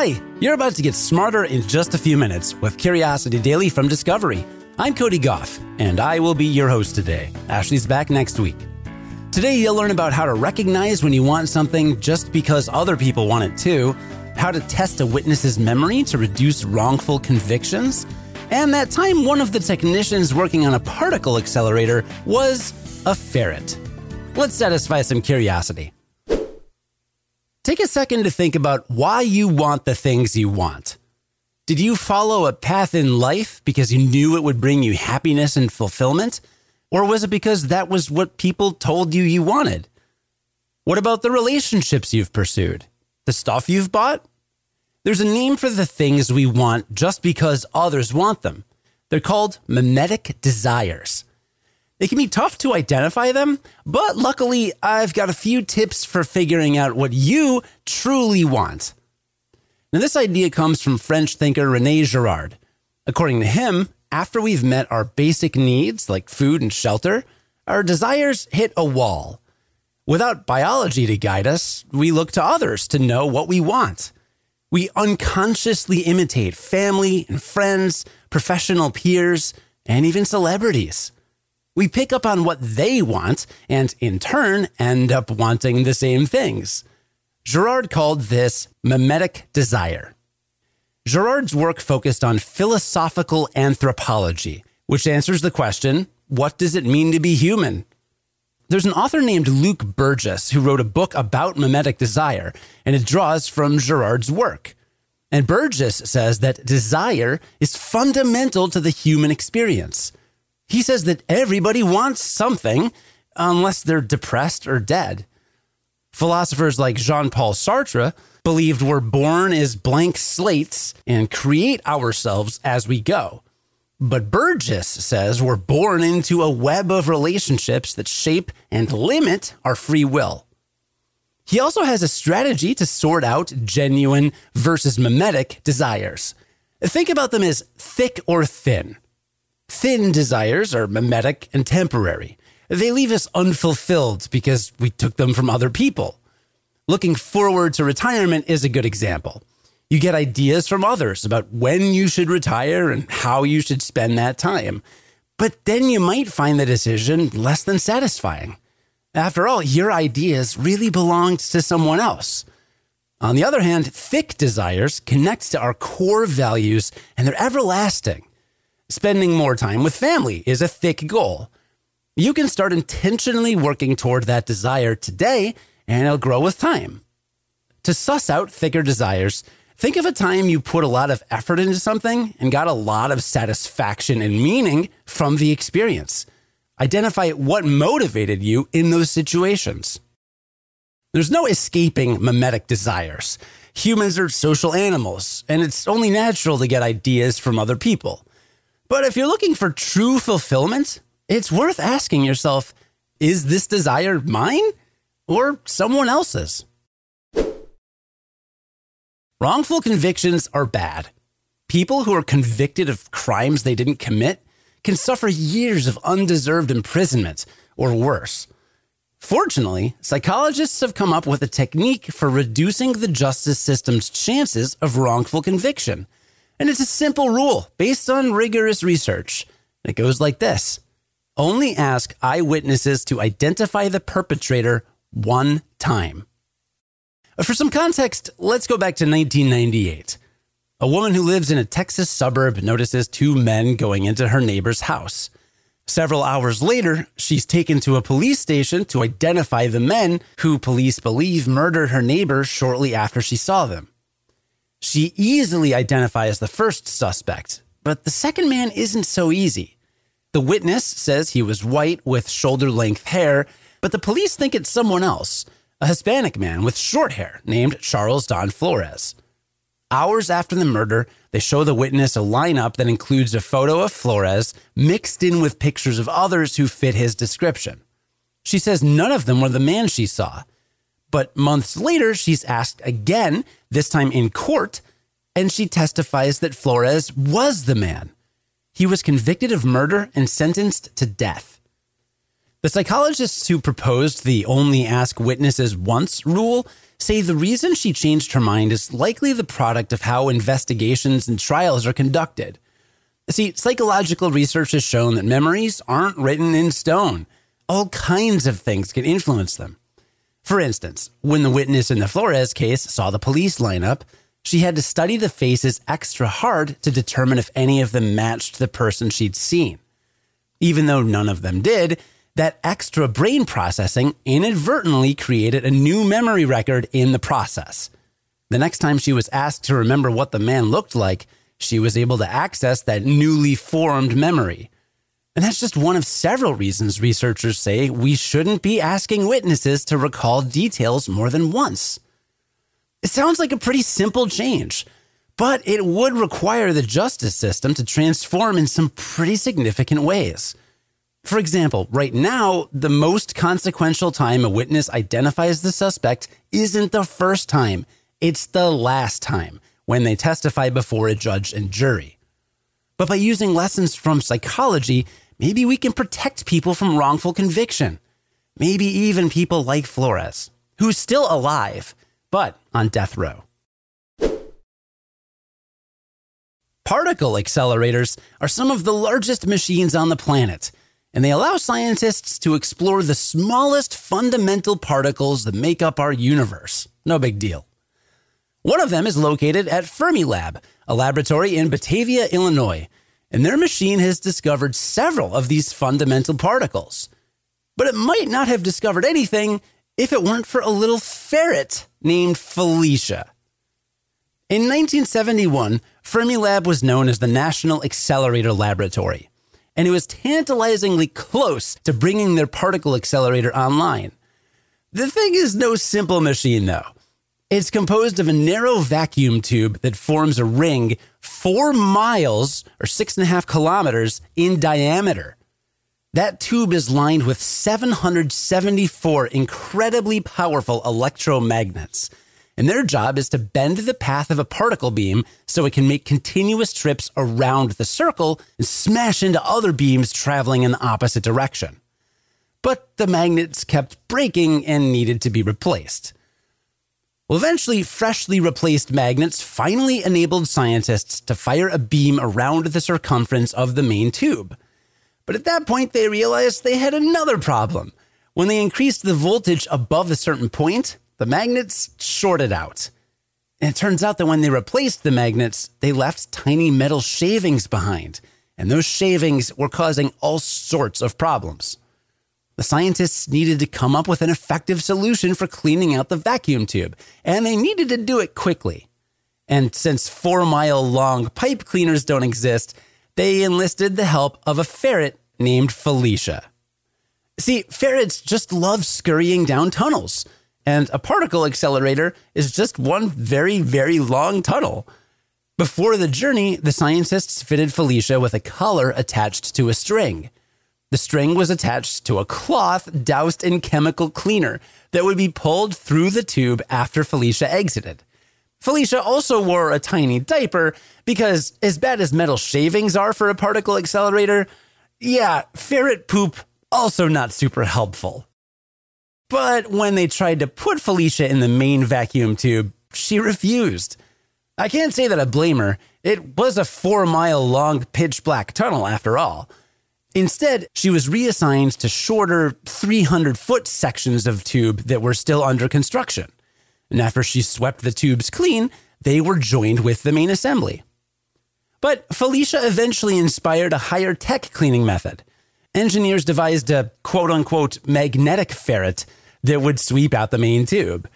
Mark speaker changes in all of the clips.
Speaker 1: Hi, you're about to get smarter in just a few minutes with Curiosity Daily from Discovery. I'm Cody Gough, and I will be your host today. Ashley's back next week. Today, you'll learn about how to recognize when you want something just because other people want it too, how to test a witness's memory to reduce wrongful convictions, and that time one of the technicians working on a particle accelerator was a ferret. Let's satisfy some curiosity. Take a second to think about why you want the things you want. Did you follow a path in life because you knew it would bring you happiness and fulfillment? Or was it because that was what people told you you wanted? What about the relationships you've pursued? The stuff you've bought? There's a name for the things we want just because others want them. They're called mimetic desires. They can be tough to identify them, but luckily, I've got a few tips for figuring out what you truly want. Now, this idea comes from French thinker Rene Girard. According to him, after we've met our basic needs like food and shelter, our desires hit a wall. Without biology to guide us, we look to others to know what we want. We unconsciously imitate family and friends, professional peers, and even celebrities we pick up on what they want and in turn end up wanting the same things. Girard called this mimetic desire. Girard's work focused on philosophical anthropology, which answers the question what does it mean to be human? There's an author named Luke Burgis who wrote a book about mimetic desire, and it draws from Girard's work. And Burgis says that desire is fundamental to the human experience. He says that everybody wants something unless they're depressed or dead. Philosophers like Jean Paul Sartre believed we're born as blank slates and create ourselves as we go. But Burgis says we're born into a web of relationships that shape and limit our free will. He also has a strategy to sort out genuine versus mimetic desires. Think about them as thick or thin. Thin desires are mimetic and temporary. They leave us unfulfilled because we took them from other people. Looking forward to retirement is a good example. You get ideas from others about when you should retire and how you should spend that time. But then you might find the decision less than satisfying. After all, your ideas really belonged to someone else. On the other hand, thick desires connect to our core values and they're everlasting. Spending more time with family is a thick goal. You can start intentionally working toward that desire today, and it'll grow with time. To suss out thicker desires, think of a time you put a lot of effort into something and got a lot of satisfaction and meaning from the experience. Identify what motivated you in those situations. There's no escaping mimetic desires. Humans are social animals, and it's only natural to get ideas from other people. But if you're looking for true fulfillment, it's worth asking yourself is this desire mine or someone else's? Wrongful convictions are bad. People who are convicted of crimes they didn't commit can suffer years of undeserved imprisonment or worse. Fortunately, psychologists have come up with a technique for reducing the justice system's chances of wrongful conviction. And it's a simple rule based on rigorous research. It goes like this Only ask eyewitnesses to identify the perpetrator one time. Uh, for some context, let's go back to 1998. A woman who lives in a Texas suburb notices two men going into her neighbor's house. Several hours later, she's taken to a police station to identify the men who police believe murdered her neighbor shortly after she saw them. She easily identifies the first suspect, but the second man isn't so easy. The witness says he was white with shoulder length hair, but the police think it's someone else, a Hispanic man with short hair named Charles Don Flores. Hours after the murder, they show the witness a lineup that includes a photo of Flores mixed in with pictures of others who fit his description. She says none of them were the man she saw. But months later, she's asked again, this time in court, and she testifies that Flores was the man. He was convicted of murder and sentenced to death. The psychologists who proposed the only ask witnesses once rule say the reason she changed her mind is likely the product of how investigations and trials are conducted. See, psychological research has shown that memories aren't written in stone. All kinds of things can influence them. For instance, when the witness in the Flores case saw the police lineup, she had to study the faces extra hard to determine if any of them matched the person she'd seen. Even though none of them did, that extra brain processing inadvertently created a new memory record in the process. The next time she was asked to remember what the man looked like, she was able to access that newly formed memory. And that's just one of several reasons researchers say we shouldn't be asking witnesses to recall details more than once. It sounds like a pretty simple change, but it would require the justice system to transform in some pretty significant ways. For example, right now, the most consequential time a witness identifies the suspect isn't the first time, it's the last time when they testify before a judge and jury. But by using lessons from psychology, maybe we can protect people from wrongful conviction. Maybe even people like Flores, who's still alive, but on death row. Particle accelerators are some of the largest machines on the planet and they allow scientists to explore the smallest fundamental particles that make up our universe. No big deal. One of them is located at Fermilab, a laboratory in Batavia, Illinois, and their machine has discovered several of these fundamental particles. But it might not have discovered anything if it weren't for a little ferret named Felicia. In 1971, Fermilab was known as the National Accelerator Laboratory and it was tantalizingly close to bringing their particle accelerator online. The thing is no simple machine, though. It's composed of a narrow vacuum tube that forms a ring four miles or six and a half kilometers in diameter. That tube is lined with 774 incredibly powerful electromagnets and their job is to bend the path of a particle beam so it can make continuous trips around the circle and smash into other beams traveling in the opposite direction. But the magnets kept breaking and needed to be replaced. Well, eventually, freshly replaced magnets finally enabled scientists to fire a beam around the circumference of the main tube. But at that point, they realized they had another problem. When they increased the voltage above a certain point, the magnets shorted out. And it turns out that when they replaced the magnets, they left tiny metal shavings behind. And those shavings were causing all sorts of problems. The scientists needed to come up with an effective solution for cleaning out the vacuum tube, and they needed to do it quickly. And since four mile long pipe cleaners don't exist, they enlisted the help of a ferret named Felicia. See, ferrets just love scurrying down tunnels. And a particle accelerator is just one very, very long tunnel. Before the journey, the scientists fitted Felicia with a collar attached to a string. The string was attached to a cloth doused in chemical cleaner that would be pulled through the tube after Felicia exited. Felicia also wore a tiny diaper because, as bad as metal shavings are for a particle accelerator, yeah, ferret poop also not super helpful. But when they tried to put Felicia in the main vacuum tube, she refused. I can't say that I blame her. It was a four mile long pitch black tunnel after all. Instead, she was reassigned to shorter 300 foot sections of tube that were still under construction. And after she swept the tubes clean, they were joined with the main assembly. But Felicia eventually inspired a higher tech cleaning method. Engineers devised a quote unquote magnetic ferret that would sweep out the main tube.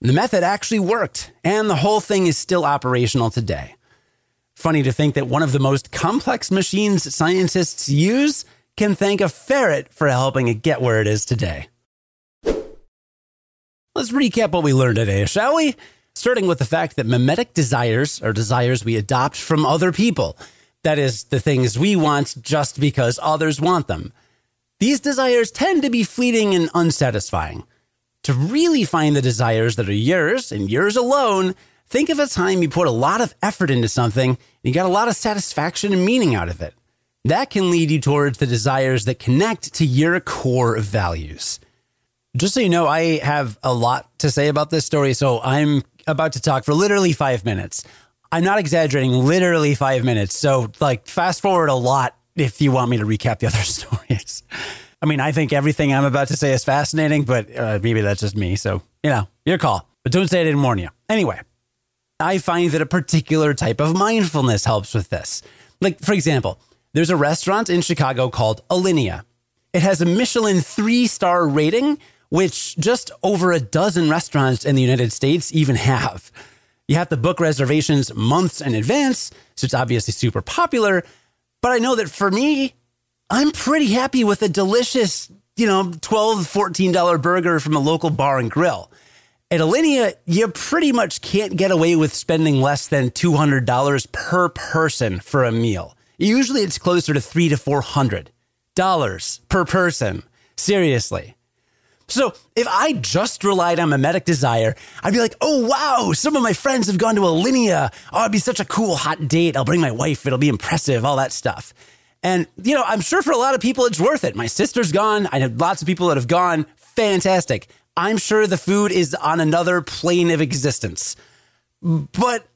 Speaker 1: The method actually worked, and the whole thing is still operational today. Funny to think that one of the most complex machines scientists use can thank a ferret for helping it get where it is today. Let's recap what we learned today, shall we? Starting with the fact that mimetic desires are desires we adopt from other people. That is, the things we want just because others want them. These desires tend to be fleeting and unsatisfying. To really find the desires that are yours and yours alone, think of a time you put a lot of effort into something and you got a lot of satisfaction and meaning out of it. that can lead you towards the desires that connect to your core values. Just so you know, I have a lot to say about this story, so I'm about to talk for literally five minutes. I'm not exaggerating, literally five minutes. So, like, fast forward a lot if you want me to recap the other stories. I mean, I think everything I'm about to say is fascinating, but uh, maybe that's just me. So, you know, your call. But don't say I didn't warn you. Anyway, I find that a particular type of mindfulness helps with this. Like, for example, there's a restaurant in Chicago called Alinea. It has a Michelin three star rating which just over a dozen restaurants in the United States even have. You have to book reservations months in advance, so it's obviously super popular. But I know that for me, I'm pretty happy with a delicious, you know, $12, $14 burger from a local bar and grill. At Alinea, you pretty much can't get away with spending less than $200 per person for a meal. Usually it's closer to three to $400 per person. Seriously. So if I just relied on mimetic desire, I'd be like, oh, wow, some of my friends have gone to Alinea. Oh, it'd be such a cool hot date. I'll bring my wife. It'll be impressive, all that stuff. And, you know, I'm sure for a lot of people, it's worth it. My sister's gone. I know lots of people that have gone. Fantastic. I'm sure the food is on another plane of existence. But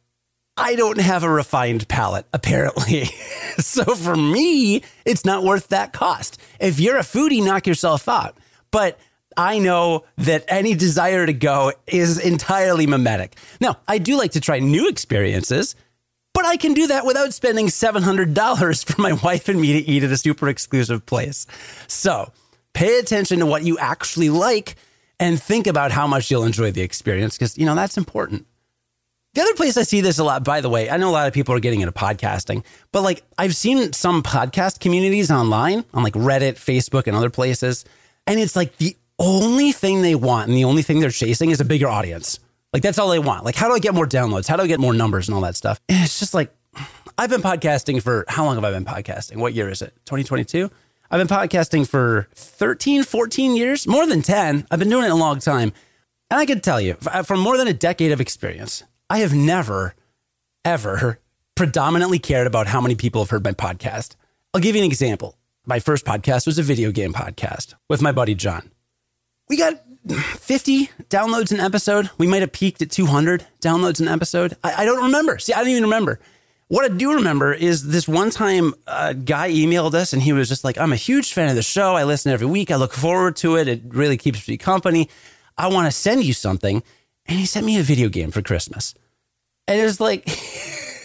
Speaker 1: I don't have a refined palate, apparently. so for me, it's not worth that cost. If you're a foodie, knock yourself out. But I know that any desire to go is entirely mimetic. Now, I do like to try new experiences, but I can do that without spending $700 for my wife and me to eat at a super exclusive place. So pay attention to what you actually like and think about how much you'll enjoy the experience because, you know, that's important. The other place I see this a lot, by the way, I know a lot of people are getting into podcasting, but like I've seen some podcast communities online on like Reddit, Facebook, and other places. And it's like the only thing they want and the only thing they're chasing is a bigger audience. Like that's all they want. Like, how do I get more downloads? How do I get more numbers and all that stuff? And it's just like, I've been podcasting for how long have I been podcasting? What year is it? 2022? I've been podcasting for 13, 14 years, more than 10. I've been doing it a long time. And I can tell you, uh, from more than a decade of experience, I have never, ever predominantly cared about how many people have heard my podcast. I'll give you an example. My first podcast was a video game podcast with my buddy John we got 50 downloads an episode. We might have peaked at 200 downloads an episode. I, I, don't remember. See, I don't even remember. What I do remember is this one time a guy emailed us and he was just like, I'm a huge fan of the show. I listen every week. I look forward to it. It really keeps me company. I want to send you something. And he sent me a video game for Christmas. And it was like,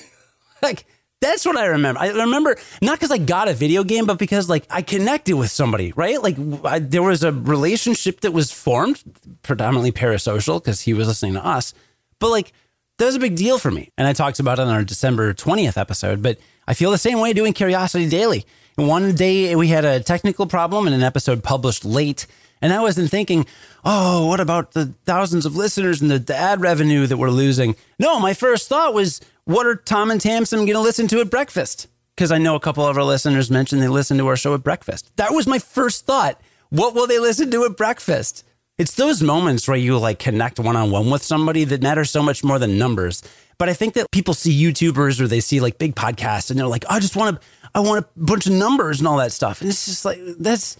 Speaker 1: like, that's what I remember. I remember not because I got a video game, but because like I connected with somebody, right? Like I, there was a relationship that was formed, predominantly parasocial, because he was listening to us. But like that was a big deal for me, and I talked about it on our December twentieth episode. But I feel the same way doing Curiosity Daily. One day we had a technical problem and an episode published late. And I wasn't thinking, oh, what about the thousands of listeners and the, the ad revenue that we're losing? No, my first thought was, what are Tom and Tamsin going to listen to at breakfast? Because I know a couple of our listeners mentioned they listen to our show at breakfast. That was my first thought. What will they listen to at breakfast? It's those moments where you like connect one on one with somebody that matters so much more than numbers. But I think that people see YouTubers or they see like big podcasts and they're like, I just want to, I want a bunch of numbers and all that stuff. And it's just like, that's,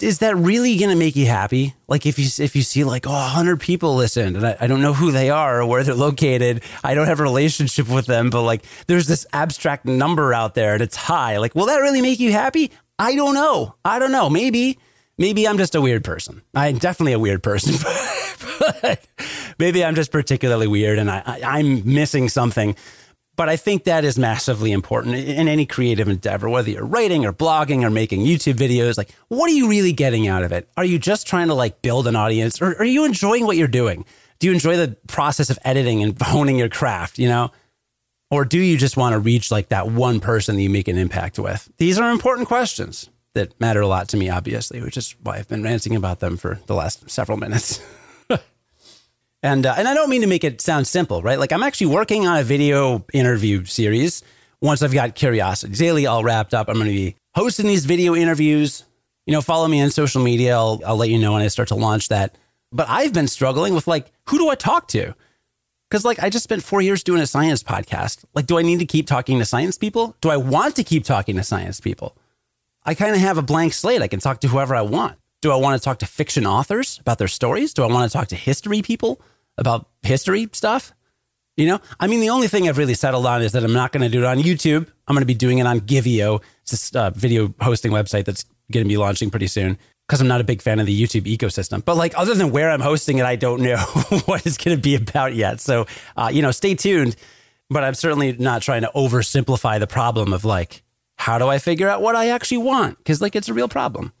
Speaker 1: is that really going to make you happy? Like if you if you see like oh 100 people listened and I, I, don't know who they are or where they're located, I don't have a relationship with them, but like there's this abstract number out there and it's high. Like will that really make you happy? I don't know. I don't know. Maybe maybe I'm just a weird person. I'm definitely a weird person, but maybe I'm just particularly weird and I, I I'm missing something but I think that is massively important in any creative endeavor, whether you're writing or blogging or making YouTube videos. Like, what are you really getting out of it? Are you just trying to like build an audience or are you enjoying what you're doing? Do you enjoy the process of editing and honing your craft, you know? Or do you just want to reach like that one person that you make an impact with? These are important questions that matter a lot to me, obviously, which is why I've been ranting about them for the last several minutes. And uh, and I don't mean to make it sound simple, right? Like I'm actually working on a video interview series. Once I've got Curiosity Daily all wrapped up, I'm going to be hosting these video interviews. You know, follow me on social media. I'll, I'll let you know when I start to launch that. But I've been struggling with like, who do I talk to? Because, like, I just spent four years doing a science podcast. Like, do I need to keep talking to science people? Do I want to keep talking to science people? I kind of have a blank slate. I can talk to whoever I want. Do I want to talk to fiction authors about their stories? Do I want to talk to history people about history stuff? You know, I mean, the only thing I've really settled on is that I'm not going to do it on YouTube. I'm going to be doing it on Givio. It's this uh, video hosting website that's going to be launching pretty soon because I'm not a big fan of the YouTube ecosystem. But like, other than where I'm hosting it, I don't know what it's going to be about yet. So, uh, you know, stay tuned. But I'm certainly not trying to oversimplify the problem of like, how do I figure out what I actually want? Because like, it's a real problem.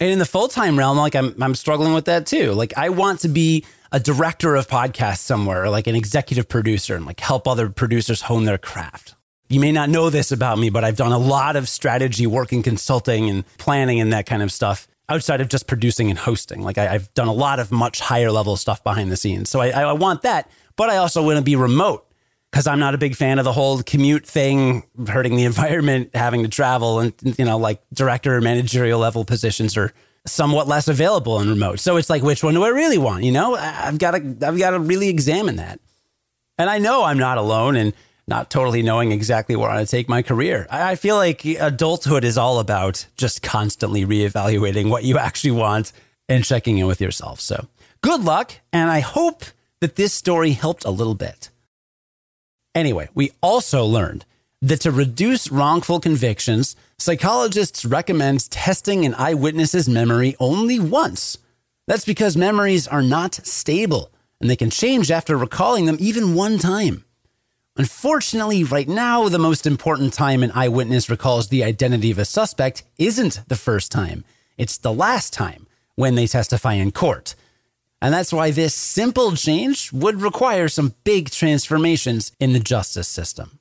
Speaker 1: And in the full time realm, like I'm, I'm struggling with that too. Like I want to be a director of podcasts somewhere or like an executive producer and like help other producers hone their craft. You may not know this about me, but I've done a lot of strategy work and consulting and planning and that kind of stuff outside of just producing and hosting. Like I, have done a lot of much higher level stuff behind the scenes. So I, I want that, but I also want to be remote because I'm not a big fan of the whole commute thing, hurting the environment, having to travel, and you know, like director or managerial level positions are somewhat less available in remote. So it's like, which one do I really want? You know, I've got to, I've got to really examine that. And I know I'm not alone and not totally knowing exactly where I want to take my career. I feel like adulthood is all about just constantly reevaluating what you actually want and checking in with yourself. So good luck. And I hope that this story helped a little bit. Anyway, we also learned that to reduce wrongful convictions, psychologists recommend testing an eyewitness's memory only once. That's because memories are not stable and they can change after recalling them even one time. Unfortunately, right now, the most important time an eyewitness recalls the identity of a suspect isn't the first time, it's the last time when they testify in court. And that's why this simple change would require some big transformations in the justice system.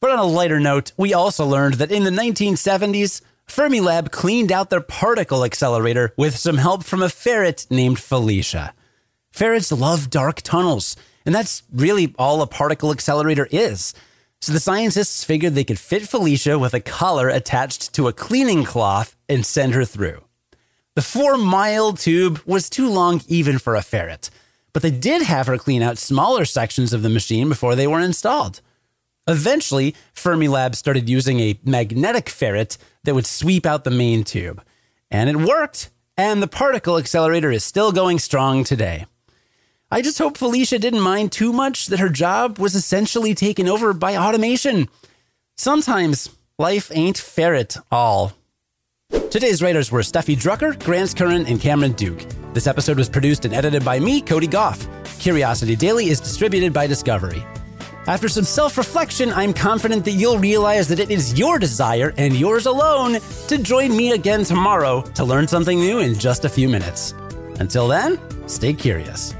Speaker 1: But on a lighter note, we also learned that in the 1970s, Fermilab cleaned out their particle accelerator with some help from a ferret named Felicia. Ferrets love dark tunnels, and that's really all a particle accelerator is. So the scientists figured they could fit Felicia with a collar attached to a cleaning cloth and send her through. The four mile tube was too long even for a ferret, but they did have her clean out smaller sections of the machine before they were installed. Eventually, Fermilab started using a magnetic ferret that would sweep out the main tube. And it worked, and the particle accelerator is still going strong today. I just hope Felicia didn't mind too much that her job was essentially taken over by automation. Sometimes life ain't ferret all. Today's writers were Steffi Drucker, Grant Currin, and Cameron Duke. This episode was produced and edited by me, Cody Gough. Curiosity Daily is distributed by Discovery. After some self reflection, I'm confident that you'll realize that it is your desire and yours alone to join me again tomorrow to learn something new in just a few minutes. Until then, stay curious.